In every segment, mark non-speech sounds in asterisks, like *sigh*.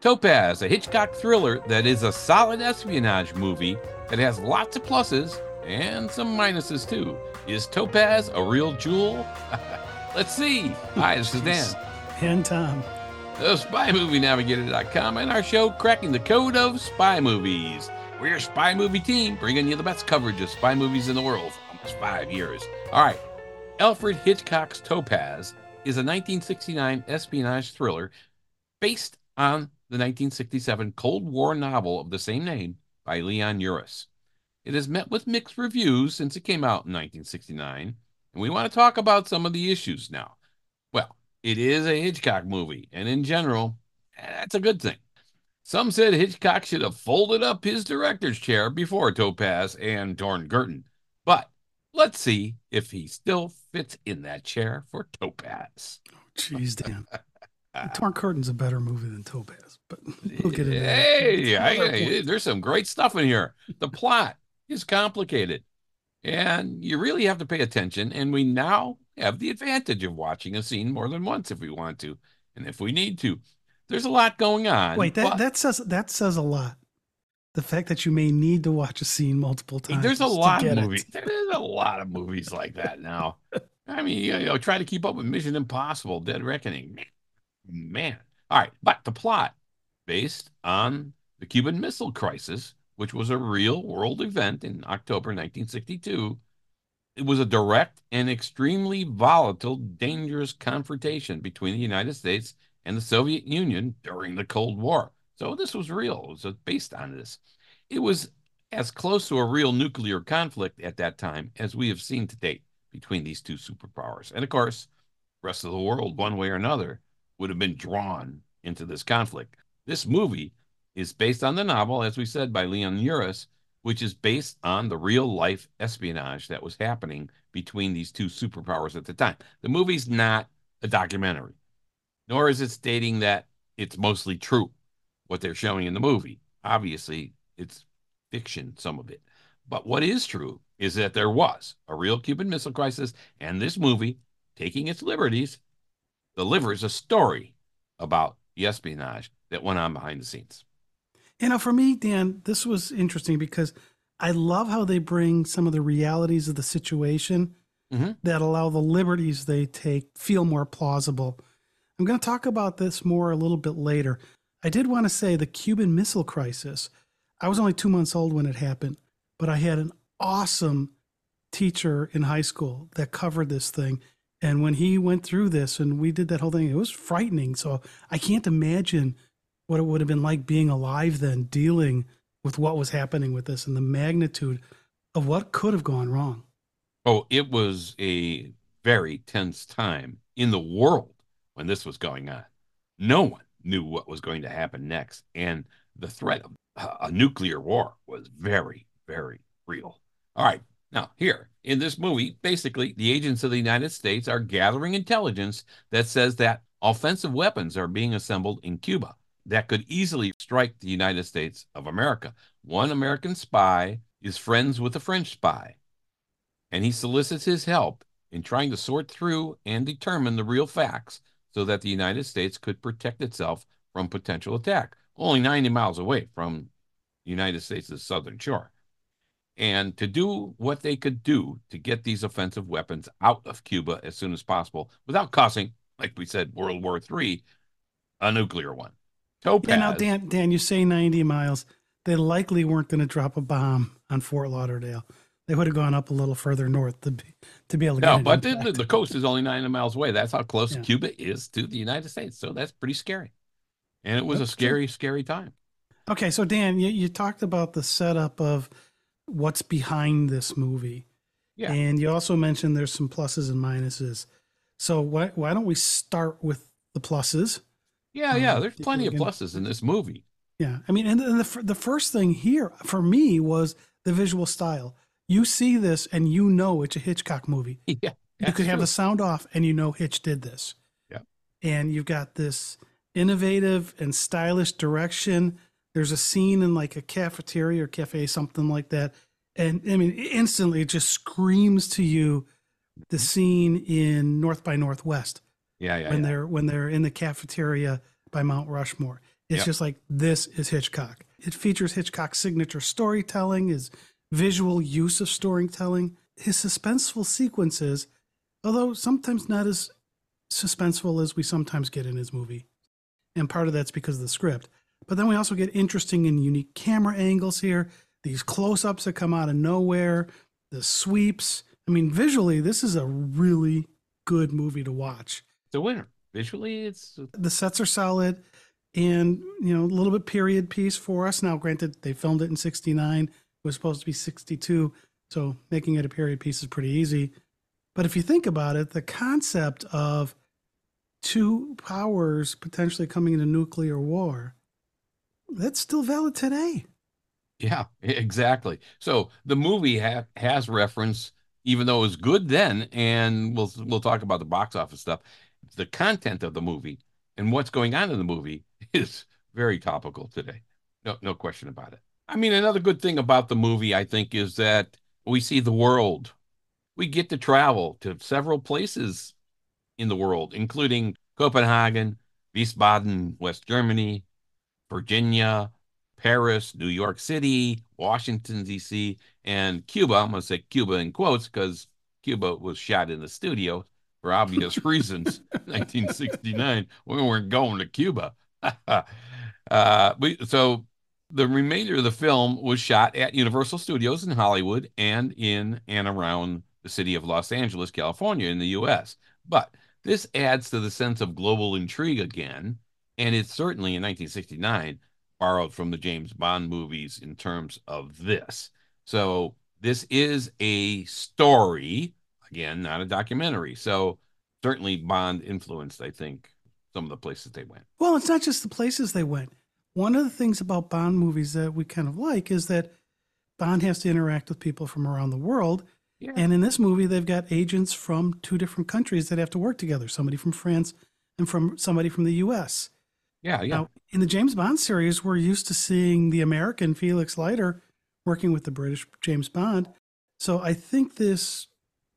Topaz, a Hitchcock thriller that is a solid espionage movie that has lots of pluses and some minuses too. Is Topaz a real jewel? *laughs* Let's see. Hi, this is Dan. *laughs* And Tom. The SpyMovieNavigator.com and our show, Cracking the Code of Spy Movies. We're your spy movie team, bringing you the best coverage of spy movies in the world for almost five years. All right. Alfred Hitchcock's Topaz is a 1969 espionage thriller based on the 1967 Cold War novel of the same name by Leon Uris. It has met with mixed reviews since it came out in 1969, and we want to talk about some of the issues now. Well, it is a Hitchcock movie, and in general, that's a good thing. Some said Hitchcock should have folded up his director's chair before Topaz and Torn Curtain, but let's see if he still fits in that chair for Topaz. Oh, jeez, Dan. *laughs* Torn Curtain's a better movie than Topaz, but *laughs* we'll get into hey, that. Hey, there's some great stuff in here. The plot is complicated, and you really have to pay attention. And we now have the advantage of watching a scene more than once if we want to, and if we need to. There's a lot going on. Wait, that, but, that says that says a lot. The fact that you may need to watch a scene multiple times. There's a lot of movies. It. There's a lot of movies like that now. *laughs* I mean, you know, try to keep up with Mission Impossible, Dead Reckoning man. All right, but the plot based on the Cuban Missile Crisis, which was a real world event in October 1962. It was a direct and extremely volatile, dangerous confrontation between the United States and the Soviet Union during the Cold War. So this was real. It was based on this. It was as close to a real nuclear conflict at that time as we have seen to date between these two superpowers. And of course, rest of the world, one way or another, would have been drawn into this conflict. This movie is based on the novel, as we said, by Leon Uris, which is based on the real life espionage that was happening between these two superpowers at the time. The movie's not a documentary, nor is it stating that it's mostly true what they're showing in the movie. Obviously, it's fiction, some of it. But what is true is that there was a real Cuban Missile Crisis, and this movie, taking its liberties, delivers a story about the espionage that went on behind the scenes. You know, for me, Dan, this was interesting because I love how they bring some of the realities of the situation mm-hmm. that allow the liberties they take feel more plausible. I'm going to talk about this more a little bit later. I did want to say the Cuban Missile Crisis. I was only two months old when it happened, but I had an awesome teacher in high school that covered this thing and when he went through this and we did that whole thing, it was frightening. So I can't imagine what it would have been like being alive then, dealing with what was happening with this and the magnitude of what could have gone wrong. Oh, it was a very tense time in the world when this was going on. No one knew what was going to happen next. And the threat of a nuclear war was very, very real. All right. Now, here in this movie, basically, the agents of the United States are gathering intelligence that says that offensive weapons are being assembled in Cuba that could easily strike the United States of America. One American spy is friends with a French spy, and he solicits his help in trying to sort through and determine the real facts so that the United States could protect itself from potential attack, only 90 miles away from the United States' southern shore and to do what they could do to get these offensive weapons out of Cuba as soon as possible without causing, like we said, World War III, a nuclear one. Topaz. Yeah, now, Dan, Dan, you say 90 miles. They likely weren't going to drop a bomb on Fort Lauderdale. They would have gone up a little further north to be, to be able to no, but the, the, coast is only 90 miles away. That's how close yeah. Cuba is to the United States. So that's pretty scary. And it was that's a scary, true. scary time. Okay, so Dan, you, you talked about the setup of – what's behind this movie. Yeah. And you also mentioned there's some pluses and minuses. So why why don't we start with the pluses? Yeah, yeah. Um, there's plenty of pluses in this movie. Yeah, I mean, and, the the first thing here for me was the visual style. You see this and you know it's a Hitchcock movie. *laughs* Yeah, you could have the sound off and you know Hitch did this. Yeah, and you've got this innovative and stylish direction there's a scene in like a cafeteria or cafe, something like that. And I mean, instantly it just screams to you the mm-hmm. scene in North by Northwest. Yeah, yeah. When yeah. they're when they're in the cafeteria by Mount Rushmore. It's yep. just like this is Hitchcock. It features Hitchcock's signature storytelling, his visual use of storytelling, his suspenseful sequences, although sometimes not as suspenseful as we sometimes get in his movie. And part of that's because of the script. But then we also get interesting and unique camera angles here, these close ups that come out of nowhere, the sweeps. I mean, visually, this is a really good movie to watch. It's a winner. Visually, it's. The sets are solid and, you know, a little bit period piece for us. Now, granted, they filmed it in 69, it was supposed to be 62. So making it a period piece is pretty easy. But if you think about it, the concept of two powers potentially coming into nuclear war, that's still valid today. Yeah, exactly. So the movie ha- has reference, even though it was good then, and we'll we'll talk about the box office stuff. The content of the movie and what's going on in the movie *laughs* is very topical today. No, no question about it. I mean, another good thing about the movie, I think, is that we see the world. We get to travel to several places in the world, including Copenhagen, Wiesbaden, West Germany, Virginia, Paris, New York City, Washington, D.C., and Cuba. I'm going to say Cuba in quotes because Cuba was shot in the studio for obvious *laughs* reasons. 1969, we weren't going to Cuba. *laughs* uh, we, so the remainder of the film was shot at Universal Studios in Hollywood and in and around the city of Los Angeles, California, in the U.S. But this adds to the sense of global intrigue again, and it's certainly in 1969 borrowed from the James Bond movies in terms of this. So this is a story, again, not a documentary. So certainly Bond influenced, I think, some of the places they went. Well, it's not just the places they went. One of the things about Bond movies that we kind of like is that Bond has to interact with people from around the world. Yeah. And in this movie, they've got agents from two different countries that have to work together somebody from France and from somebody from the US. Yeah, yeah. Now, in the James Bond series, we're used to seeing the American Felix Leiter working with the British James Bond. So I think this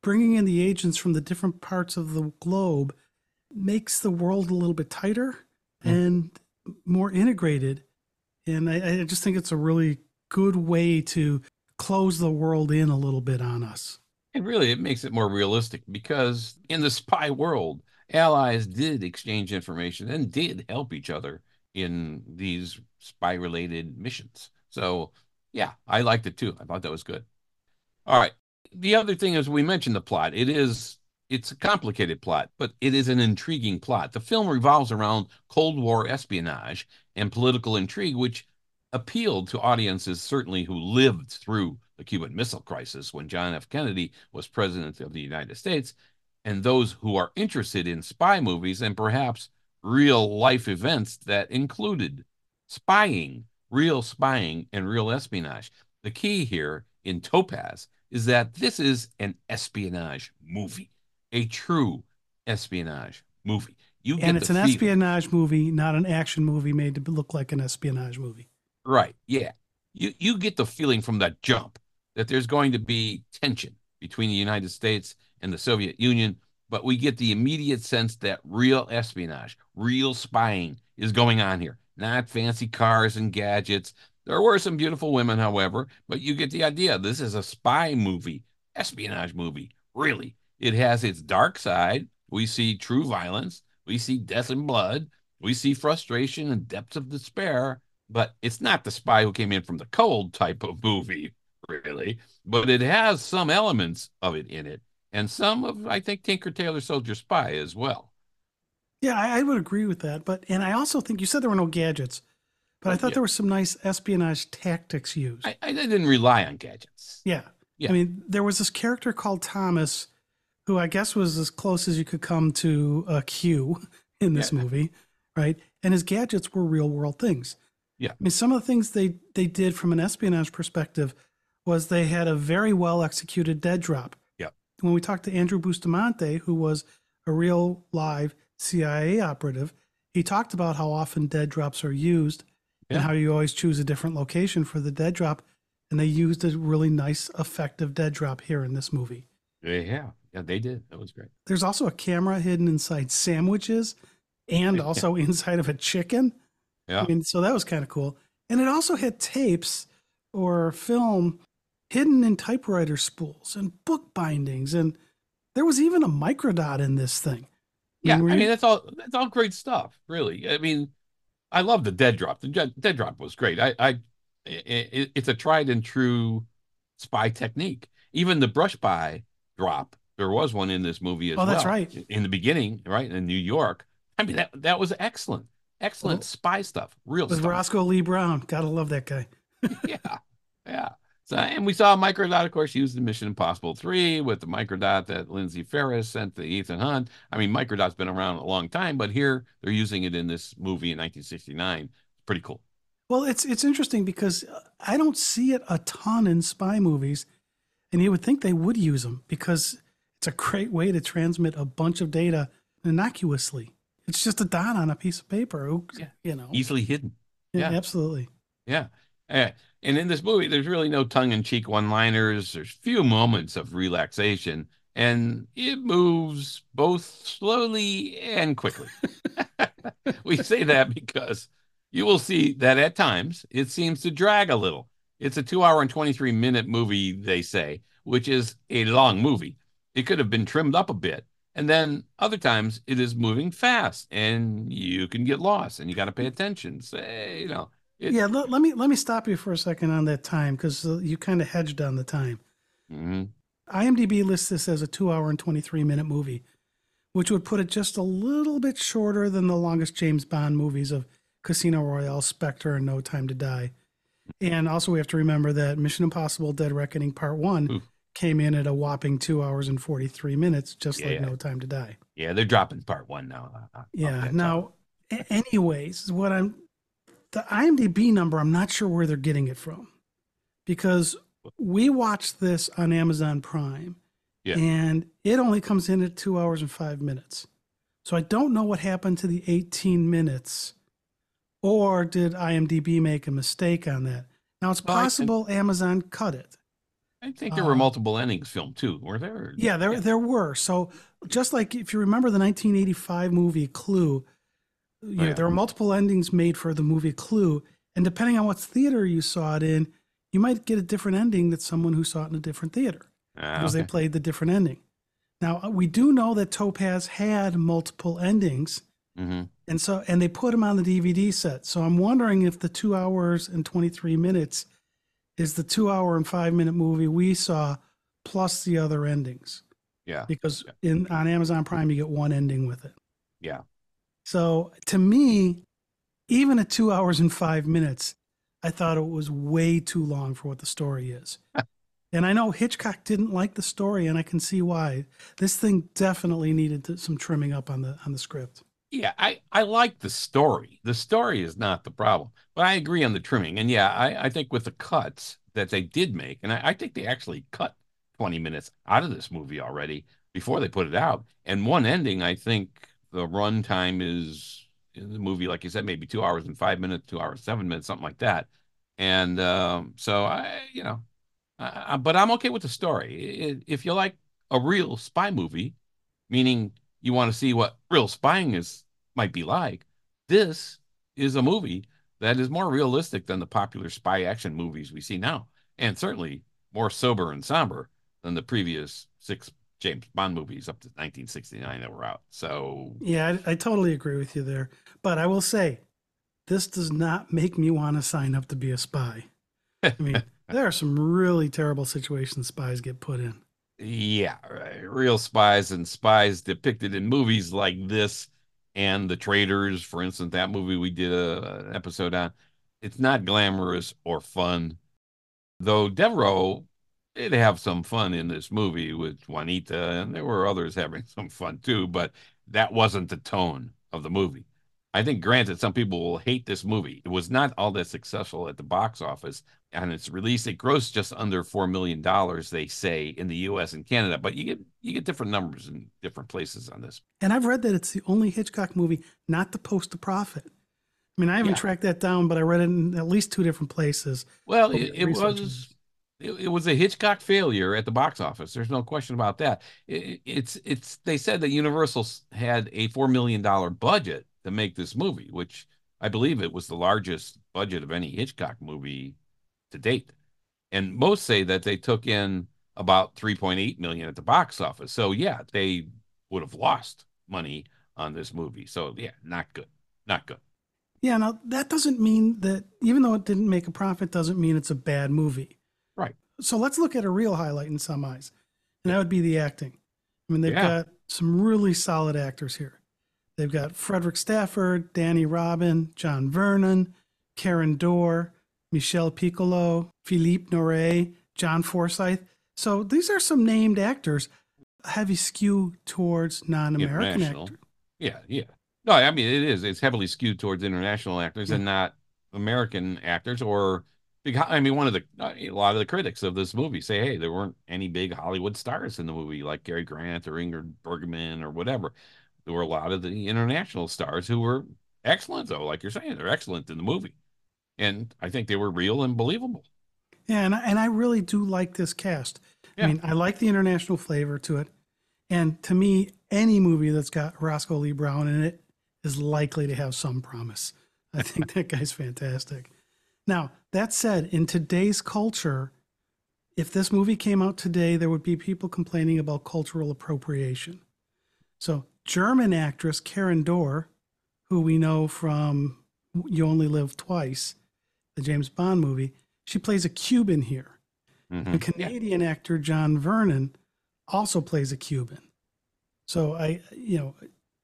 bringing in the agents from the different parts of the globe makes the world a little bit tighter mm. and more integrated. And I, I just think it's a really good way to close the world in a little bit on us. And really, it makes it more realistic because in the spy world, allies did exchange information and did help each other in these spy related missions. So, yeah, I liked it too. I thought that was good. All right. The other thing is we mentioned the plot. It is it's a complicated plot, but it is an intriguing plot. The film revolves around Cold War espionage and political intrigue, which appealed to audiences certainly who lived through the Cuban Missile Crisis when John F. Kennedy was president of the United States, and those who are interested in spy movies and perhaps real life events that included spying, real spying, and real espionage. The key here in Topaz is that this is an espionage movie a true espionage movie. You and it's an feeling. espionage movie, not an action movie made to look like an espionage movie. Right. Yeah. You you get the feeling from that jump that there's going to be tension between the United States and the Soviet Union, but we get the immediate sense that real espionage, real spying is going on here. Not fancy cars and gadgets. There were some beautiful women, however, but you get the idea. This is a spy movie, espionage movie, really. It has its dark side. We see true violence. We see death and blood. We see frustration and depths of despair. But it's not the spy who came in from the cold type of movie, really. But it has some elements of it in it. And some of, mm-hmm. I think, Tinker Tailor Soldier Spy as well. Yeah, I, I would agree with that. But, and I also think you said there were no gadgets. But I thought yeah. there were some nice espionage tactics used. I, I, didn't rely on gadgets. Yeah. yeah. I mean, there was this character called Thomas who I guess was as close as you could come to a Q *laughs* in this yeah. movie, right? And his gadgets were real world things. Yeah. I mean, some of the things they, they did from an espionage perspective was they had a very well executed dead drop. Yeah. When we talked to Andrew Bustamante, who was a real live CIA operative, he talked about how often dead drops are used yeah. and how you always choose a different location for the dead drop. And they used a really nice, effective dead drop here in this movie. Yeah. Yeah, they did. That was great. There's also a camera hidden inside sandwiches and also *laughs* inside of a chicken. Yeah. I mean, so that was kind of cool. And it also had tapes or film hidden in typewriter spools and book bindings. And there was even a microdot in this thing. Yeah, I mean, I mean that's all that's all great stuff, really. I mean, I love the dead drop. The dead drop was great. I, I, it, it's a tried and true spy technique. Even the brush by drop, there was one in this movie as oh, well. that's right. In the beginning, right in New York. I mean, that that was excellent, excellent well, spy stuff. Real with stuff. Roscoe Lee Browne? Gotta love that guy. *laughs* yeah, yeah. So, and we saw Microdot, of course, used in Mission Impossible 3 with the Microdot that Lindsey Farris sent to Ethan Hunt. I mean, Microdot's been around a long time, but here they're using it in this movie in 1969. Pretty cool. Well, it's it's interesting because I don't see it a ton in spy movies, and you would think they would use them because it's a great way to transmit a bunch of data innocuously. It's just a dot on a piece of paper, you know, easily hidden. Yeah, yeah. absolutely. Yeah. Uh, and in this movie, there's really no tongue in cheek one liners. There's few moments of relaxation, and it moves both slowly and quickly. *laughs* we say that because you will see that at times it seems to drag a little. It's a two hour and 23 minute movie, they say, which is a long movie. It could have been trimmed up a bit. And then other times it is moving fast and you can get lost and you got to pay attention. Say, you know, it, yeah, let, let, me let me stop you for a second on that time because uh, you kind of hedged on the time. Mm-hmm. IMDb lists this as a two-hour and twenty-three minute movie, which would put it just a little bit shorter than the longest James Bond movies of Casino Royale, Spectre, and No Time to Die. And also, we have to remember that Mission Impossible: Dead Reckoning Part One came in at a whopping two hours and forty-three minutes, just yeah, like yeah. No Time to Die. Yeah, they're dropping Part One now. yeah. Now, anyways, what I'm the IMDb number, I'm not sure where they're getting it from because we watched this on Amazon Prime yeah. and it only comes in at two hours and five minutes. So I don't know what happened to the 18 minutes or did IMDb make a mistake on that? Now it's possible well, Amazon cut it. I think there were um, multiple endings filmed too, were there? Yeah, there yeah. there were. So just like if you remember the 1985 movie Clue, you know, there are multiple endings made for the movie Clue, and depending on what theater you saw it in, you might get a different ending than someone who saw it in a different theater ah, because okay. they played the different ending. Now uh, we do know that Topaz had multiple endings, mm-hmm. and so and they put them on the DVD set. So I'm wondering if the two hours and 23 minutes is the two hour and five minute movie we saw plus the other endings. Yeah, because yeah. in on Amazon Prime you get one ending with it. Yeah. So to me, even at two hours and five minutes, I thought it was way too long for what the story is. *laughs* and I know Hitchcock didn't like the story, and I can see why. This thing definitely needed to, some trimming up on the on the script. Yeah, I I like the story. The story is not the problem, but I agree on the trimming. And yeah, I I think with the cuts that they did make, and I, I think they actually cut twenty minutes out of this movie already before they put it out. And one ending, I think the runtime is in the movie, like you said, maybe two hours and five minutes, two hours seven minutes, something like that. And um, so I, you know, I, but I'm okay with the story. If you like a real spy movie, meaning you want to see what real spying is might be like, this is a movie that is more realistic than the popular spy action movies we see now, and certainly more sober and somber than the previous six James Bond movies up to 1969 that were out. So yeah, I, I totally agree with you there. But I will say, this does not make me want to sign up to be a spy. I mean, *laughs* there are some really terrible situations spies get put in. Yeah, right. real spies and spies depicted in movies like this and The Traitors, for instance, that movie we did a, an episode on. It's not glamorous or fun, though Devereaux did have some fun in this movie with Juanita, and there were others having some fun too, but that wasn't the tone of the movie. I think, granted, some people will hate this movie. It was not all that successful at the box office. And its release, it grossed just under four million dollars, they say, in the U.S. and Canada. But you get you get different numbers in different places on this. And I've read that it's the only Hitchcock movie not to post a profit. I mean, I haven't yeah. tracked that down, but I read it in at least two different places. Well, it, it was it, it, was a Hitchcock failure at the box office. There's no question about that. It, it's it's they said that Universal had a four million dollar budget to make this movie, which I believe it was the largest budget of any Hitchcock movie to date. And most say that they took in about 3.8 million at the box office. So yeah, they would have lost money on this movie. So yeah, not good. Not good. Yeah, now that doesn't mean that even though it didn't make a profit doesn't mean it's a bad movie. So let's look at a real highlight in some eyes. And that would be the acting. I mean, they've yeah. got some really solid actors here. They've got Frederick Stafford, Dany Robin, John Vernon, Karin Dor, Michel Piccoli, Philippe Noiret, John Forsythe. So these are some named actors. Heavy skew towards non-American actors. Yeah, yeah. No, I mean it is. It's heavily skewed towards international actors yeah. and not American actors or I mean, one of the uh, a lot of the critics of this movie say, "Hey, there weren't any big Hollywood stars in the movie like Cary Grant or Ingrid Bergman or whatever. There were a lot of the international stars who were excellent, though. Like you're saying, they're excellent in the movie, and I think they were real and believable. Yeah, and I, and I really do like this cast. Yeah. I mean, I like the international flavor to it, and to me, any movie that's got Roscoe Lee Browne in it is likely to have some promise. I think *laughs* that guy's fantastic. Now, that said, in today's culture, if this movie came out today, there would be people complaining about cultural appropriation. So, German actress Karin Dor, who we know from You Only Live Twice, the James Bond movie, she plays a Cuban here. Mm-hmm. The Canadian yeah. actor John Vernon also plays a Cuban. So I, you know,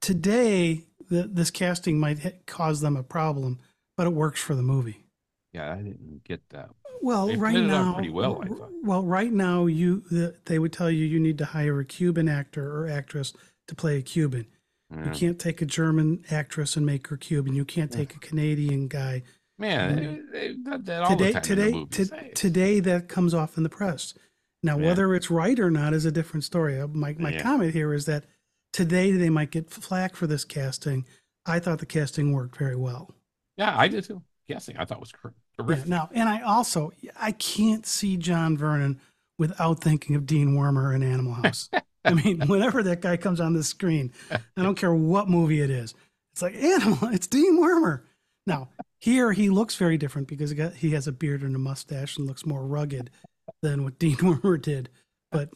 today the, this casting might cause them a problem, but it works for the movie. Yeah, I didn't get that. Well, they right now, pretty well. I thought. Well, right now, you they would tell you you need to hire a Cuban actor or actress to play a Cuban. Yeah. You can't take a German actress and make her Cuban. You can't take a Canadian guy. Man, they, they, that all today, the time today, to, today that comes off in the press. Now, whether it's right or not is a different story. Uh, my my yeah. comment here is that today they might get flack for this casting. I thought the casting worked very well. Yeah, I did too. Casting I thought was terrific. Yeah, now, and I also I can't see John Vernon without thinking of Dean Wormer in Animal House. I mean, *laughs* whenever that guy comes on the screen, I don't *laughs* care what movie it is. It's like Animal. It's Dean Wormer. Now here he looks very different because he, got, he has a beard and a mustache and looks more rugged than what Dean *laughs* Wormer did. But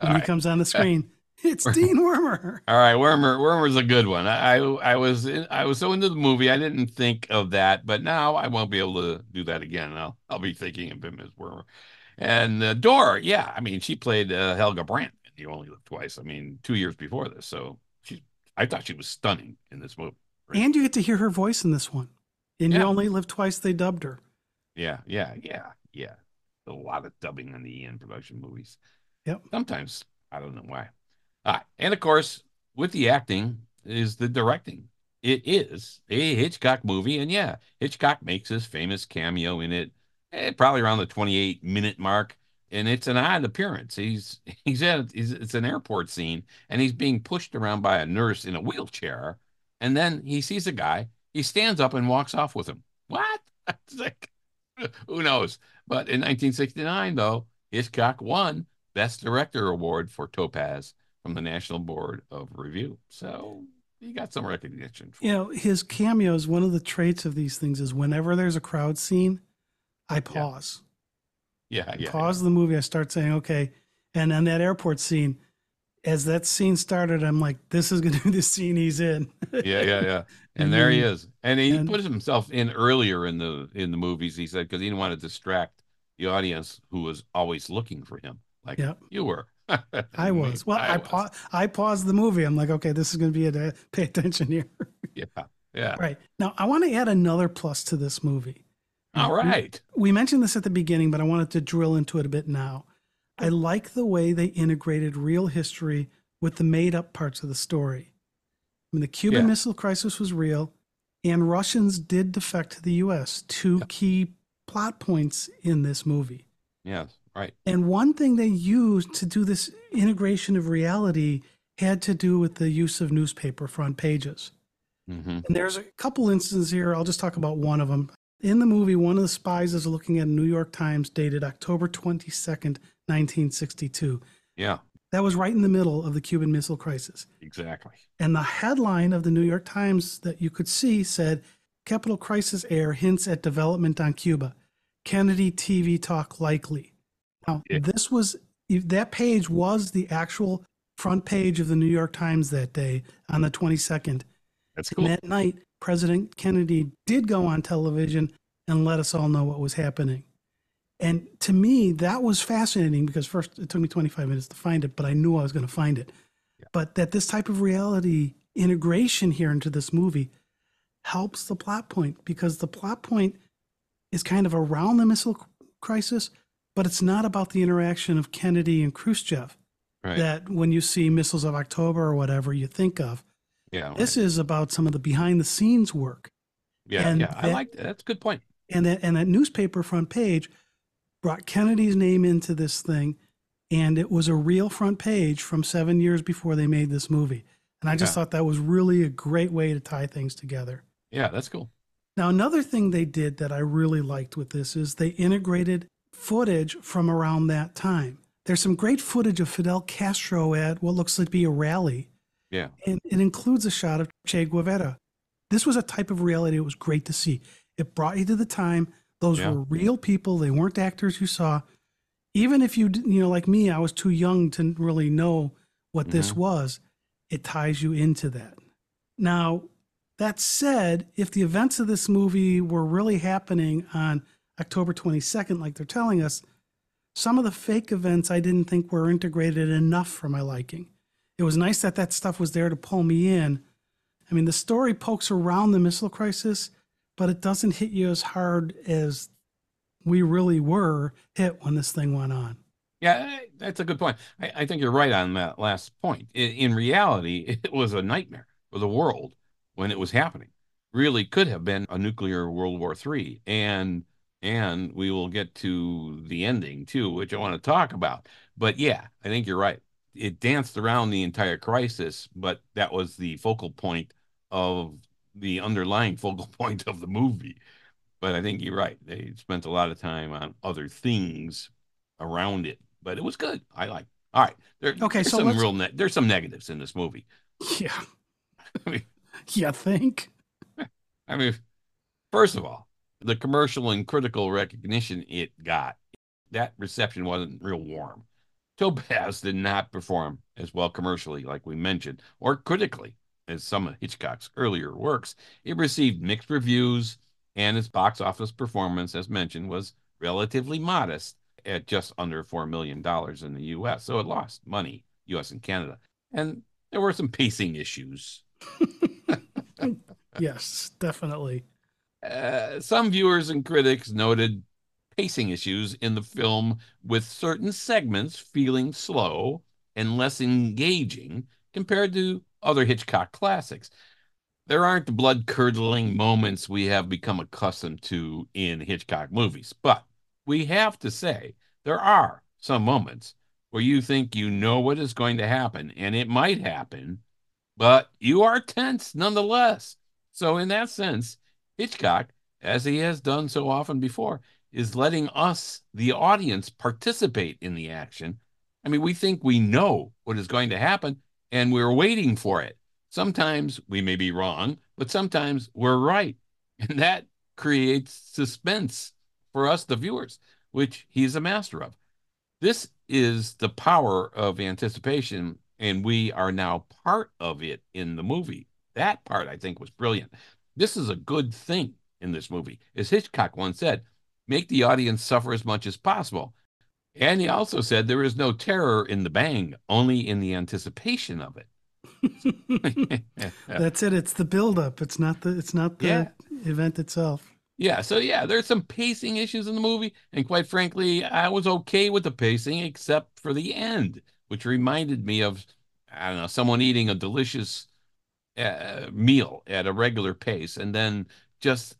when he comes on the screen, *laughs* it's Dean Wormer. All right, Wormer. Wormer's a good one. I, I, I was in, I was so into the movie, I didn't think of that, but now I won't be able to do that again. I'll I'll be thinking of him as Wormer. And uh, Dor, yeah, I mean, she played uh, Helga Brandt. In You only lived twice. I mean, two years before this, so she. I thought she was stunning in this movie. Right? And you get to hear her voice in this one. And yeah. you only live twice. They dubbed her. Yeah, yeah, yeah, yeah. A lot of dubbing in the Eon production movies. Yep. Sometimes I don't know why. And of course, with the acting is the directing. It is a Hitchcock movie. And yeah, Hitchcock makes his famous cameo in it, eh, probably around the 28 minute mark. And it's an odd appearance. He's *laughs* he's at he's, it's an airport scene, and he's being pushed around by a nurse in a wheelchair. And then he sees a guy. He stands up and walks off with him. What? *laughs* like, *laughs* who knows? But in 1969, though, Hitchcock won Best Director Award for Topaz from the National Board of Review. So he got some recognition. you know, his cameos, one of the traits of these things is whenever there's a crowd scene, I pause. Yeah, yeah. pause yeah. the movie. I start saying, okay. And on that airport scene, as that scene started, I'm like, this is going to be the scene he's in. yeah, yeah, yeah. *laughs* And there he is. And he and, put himself in earlier in the in the movies. He said because he didn't want to distract the audience who was always looking for him, like yep. you were. I *laughs* was. Well, I, I, pa- I paused the movie. I'm like, okay, this is going to be a day. *laughs* pay attention here. yeah. Yeah. Right. Now, I want to add another plus to this movie. All right. We, we mentioned this at the beginning, but I wanted to drill into it a bit now. I like the way they integrated real history with the made up parts of the story. I mean, the Cuban yeah. Missile Crisis was real, and Russians did defect to the U.S. Two yeah. key plot points in this movie. Yes. Right. And one thing they used to do this integration of reality had to do with the use of newspaper front pages. Mm-hmm. And there's a couple instances here. I'll just talk about one of them. In the movie, one of the spies is looking at a New York Times dated October 22nd, 1962. Yeah. That was right in the middle of the Cuban Missile Crisis. Exactly. And the headline of the New York Times that you could see said Capital Crisis Air hints at development on Cuba. Kennedy TV talk likely. Now, yeah. this was that page was the actual front page of the New York Times that day on the 22nd. That's cool. And that night, President Kennedy did go on television and let us all know what was happening. And to me, that was fascinating because first it took me 25 minutes to find it, but I knew I was going to find it. Yeah. But that this type of reality integration here into this movie helps the plot point because the plot point is kind of around the missile crisis, but it's not about the interaction of Kennedy and Khrushchev. Right. That when you see missiles of October or whatever you think of. Yeah. This is about some of the behind the scenes work. Yeah, and yeah. That, I like that. That's a good point. And that and that newspaper front page brought Kennedy's name into this thing, and it was a real front page from seven years before they made this movie. And I just yeah. thought that was really a great way to tie things together. Yeah, that's cool. Now, another thing they did that I really liked with this is they integrated footage from around that time. There's some great footage of Fidel Castro at what looks like to be a rally. Yeah. And it includes a shot of Che Guevara. This was a type of reality it was great to see. It brought you to the time. Those yeah. were real people. They weren't actors you saw. Even if you, you know, like me, I was too young to really know what mm-hmm. this was. It ties you into that. Now, that said, if the events of this movie were really happening on October 22nd, like they're telling us, some of the fake events I didn't think were integrated enough for my liking. It was nice that that stuff was there to pull me in. I mean, the story pokes around the missile crisis, but it doesn't hit you as hard as we really were hit when this thing went on. Yeah, that's a good point. I, I think you're right on that last point. In, in, reality, *laughs* it was a nightmare for the world when it was happening. Really could have been a nuclear World War III, and and we will get to the ending too, which I want to talk about. But yeah, I think you're right. It danced around the entire crisis, but that was the focal point of the underlying *laughs* focal point of the movie. But I think you're right. They spent a lot of time on other things around it, but it was good. I like. All right, there, okay. There's so some real ne- there's some negatives in this movie. Yeah. *laughs* I mean, you think? *laughs* I mean, first of all, the commercial and critical recognition it got, that reception wasn't real warm. Topaz did not perform as well commercially, like we mentioned, or critically as some of Hitchcock's earlier works. It received mixed reviews, and its box office performance, as mentioned, was relatively modest at just under $4 million in the US. So it lost money, US and Canada. And there were some pacing issues. *laughs* yes, definitely. Uh, some viewers and critics noted pacing issues in the film, with certain segments feeling slow and less engaging compared to other Hitchcock classics. There aren't the blood curdling moments we have become accustomed to in Hitchcock movies, but we have to say there are some moments where you think you know what is going to happen and it might happen, but you are tense nonetheless. So, in that sense, Hitchcock, as he has done so often before, is letting us, the audience, participate in the action. I mean, we think we know what is going to happen, and we're waiting for it. Sometimes we may be wrong, but sometimes we're right. *laughs* And that creates suspense for us, the viewers, which he's a master of. This is the power of anticipation, and we are now part of it in the movie. That part, I think, was brilliant. This is a good thing in this movie. As Hitchcock once said, make the audience suffer as much as possible. And he also said there is no terror in the bang, only in the anticipation of it. *laughs* *laughs* That's it. It's the buildup. It's not the it's not the yeah. event itself. Yeah, so yeah, there's some pacing issues in the movie, and quite frankly, I was okay with the pacing except for the end, which reminded me of I don't know someone eating a delicious uh, meal at a regular pace, and then just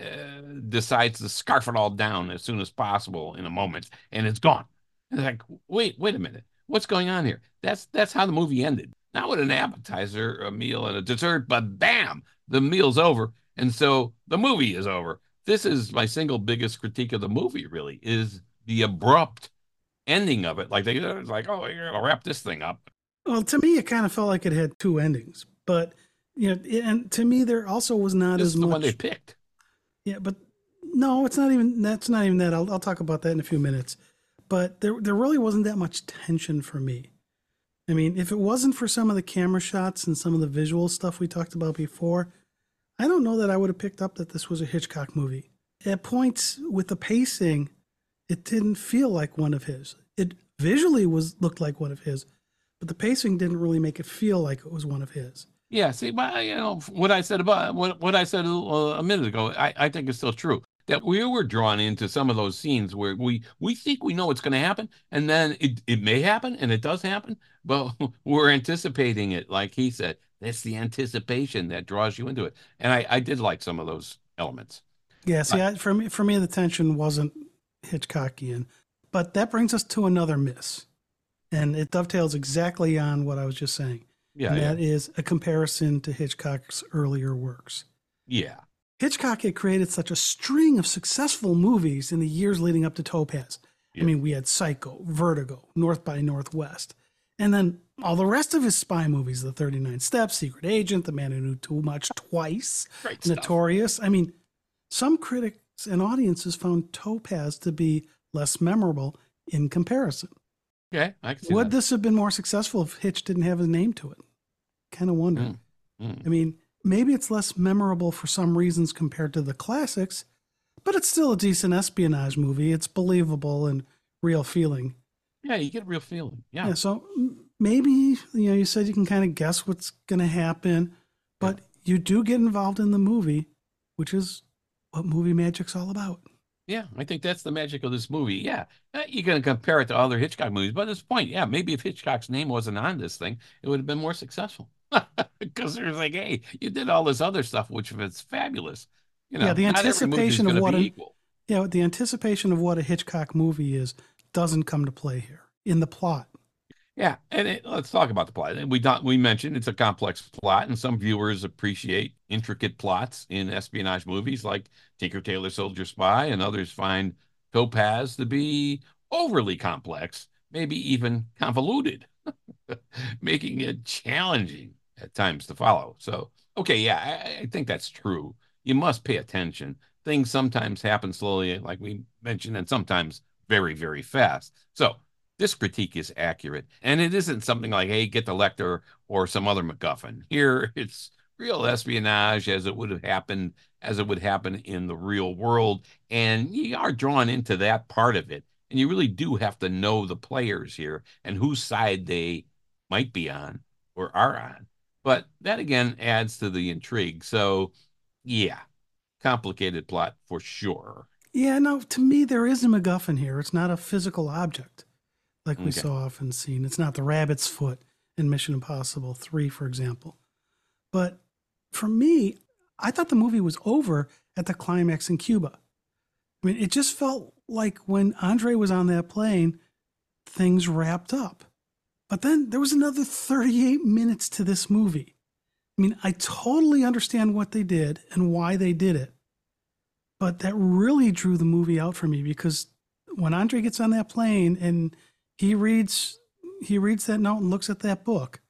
uh, decides to scarf it all down as soon as possible in a moment, and it's gone. It's like, wait, wait a minute, what's going on here? That's that's how the movie ended. Not with an appetizer, a meal, and a dessert, but bam, the meal's over, and so the movie is over. This is my single biggest critique of the movie. Really, is the abrupt ending of it. Like they like, oh, you're gonna wrap this thing up. Well, to me, it kind of felt like it had two endings, but you know, and to me, there also was not this as is the much. one they picked. Yeah, but no, it's not even. That's not even that. I'll, I'll talk about that in a few minutes. But there, there really wasn't that much tension for me. I mean, if it wasn't for some of the camera shots and some of the visual stuff we talked about before, I don't know that I would have picked up that this was a Hitchcock movie. At points with the pacing, it didn't feel like one of his. It visually was looked like one of his, but the pacing didn't really make it feel like it was one of his. Yeah, see, but you know what I said about what what I said a, uh, a minute ago. I, I think it's still true that we were drawn into some of those scenes where we we think we know what's going to happen, and then it it may happen, and it does happen, *laughs* but *laughs* we're anticipating it. Like he said, that's the anticipation that draws you into it, and I I did like some of those elements. Yeah, see, I, for me for me the tension wasn't Hitchcockian, but that brings us to another miss, and it dovetails exactly on what I was just saying. Yeah, and yeah. that is a comparison to Hitchcock's earlier works. Yeah. Hitchcock had created such a string of successful movies in the years leading up to Topaz. Yeah. I mean, we had Psycho, Vertigo, North by Northwest, and then all the rest of his spy movies The 39 Steps, Secret Agent, The Man Who Knew Too Much Twice, Great stuff. Notorious. I mean, some critics and audiences found Topaz to be less memorable in comparison. Okay, I can see Would that. this have been more successful if Hitch didn't have his name to it? Kind of wonder. Mm, mm. I mean, maybe it's less memorable for some reasons compared to the classics, but it's still a decent espionage movie. It's believable and real feeling. Yeah, you get a real feeling. Yeah. Yeah, so maybe you know you said you can kind of guess what's going to happen, but you do get involved in the movie, which is what movie magic's all about. Yeah, I think that's the magic of this movie. Yeah, you're going to compare it to other Hitchcock movies, but at this point, yeah, maybe if Hitchcock's name wasn't on this thing, it would have been more successful. *laughs* Because there's like, hey, you did all this other stuff, which is fabulous. You know, Yeah, the not every movie's anticipation of what equal. Yeah, the anticipation of what a Hitchcock movie is doesn't come to play here in the plot. Yeah, and it, let's talk about the plot. We don't, we mentioned it's a complex plot, and some viewers appreciate intricate plots in espionage movies like Tinker Tailor Soldier Spy, and others find Topaz to be overly complex, maybe even convoluted, *laughs* making it challenging at times to follow. So, okay, yeah, I, I think that's true. You must pay attention. Things sometimes happen slowly, like we mentioned, and sometimes very, very fast. So, this critique is accurate, and it isn't something like, "Hey, get the Lektor" or some other MacGuffin. Here, *laughs* it's real espionage as it would have happened, as it would happen in the real world, and you are drawn into that part of it, and you really do have to know the players here and whose side they might be on or are on. But that again adds to the intrigue. So, yeah, complicated plot for sure. Yeah, no, to me, there is a MacGuffin here. It's not a physical object like we Okay. so often seen. It's not the rabbit's foot in Mission Impossible 3, for example. But for me, I thought the movie was over at the climax in Cuba. I mean, it just felt like when Andre was on that plane, things wrapped up. But then there was another 38 minutes to this movie. I mean, I totally understand what they did and why they did it. But that really drew the movie out for me because when Andre gets on that plane and he reads he reads that note and looks at that book,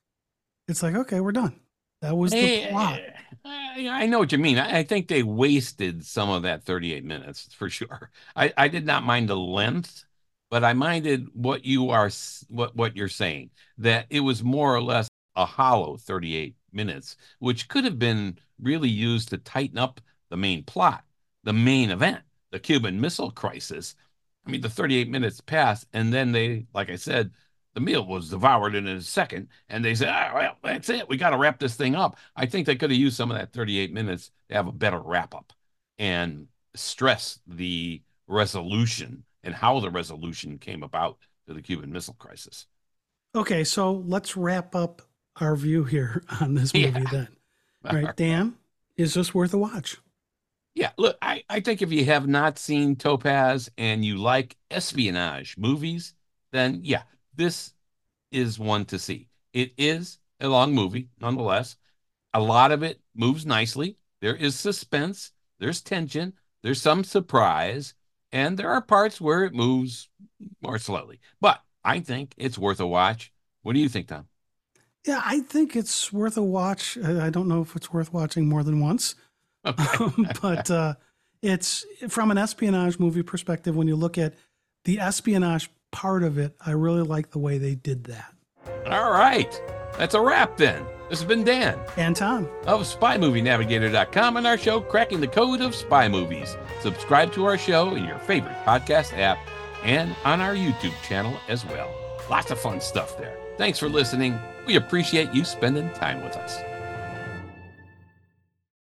it's like, okay, we're done. That was the plot. I, I know what you mean. I, I think they wasted some of that 38 minutes for sure. I, I did not mind the length, but I minded what you are what what you're saying that it was more or less a hollow 38 minutes, which could have been really used to tighten up the main plot, the main event, the Cuban Missile Crisis. I mean, the 38 minutes passed, and then they, like I said, the meal was devoured in a second, and they said, "Ah, well, that's it. We got to wrap this thing up." I think they could have used some of that 38 minutes to have a better wrap up and stress the resolution and how the resolution came about to the Cuban Missile Crisis. Okay, so let's wrap up our view here *laughs* on this movie Yeah. then. All *laughs* right, Dan, is this worth a watch? Yeah, look, I, I think if you have not seen Topaz and you like espionage movies, then yeah, this is one to see. It is a long movie, nonetheless. A lot of it moves nicely. There is suspense, there's tension, there's some surprise, and there are parts where it moves more slowly. But I think it's worth a watch. What do you think, Tom? Yeah, I think it's worth a watch. I don't know if it's worth watching more than once, okay. *laughs* but uh, it's from an espionage movie perspective. When you look at the espionage part of it, I really like the way they did that. All right, that's a wrap then. This has been Dan and Tom of SpyMovieNavigator.com and our show, Cracking the Code of Spy Movies. Subscribe to our show in your favorite podcast app and on our YouTube channel as well. Lots of fun stuff there. Thanks for listening. We appreciate you spending time with us.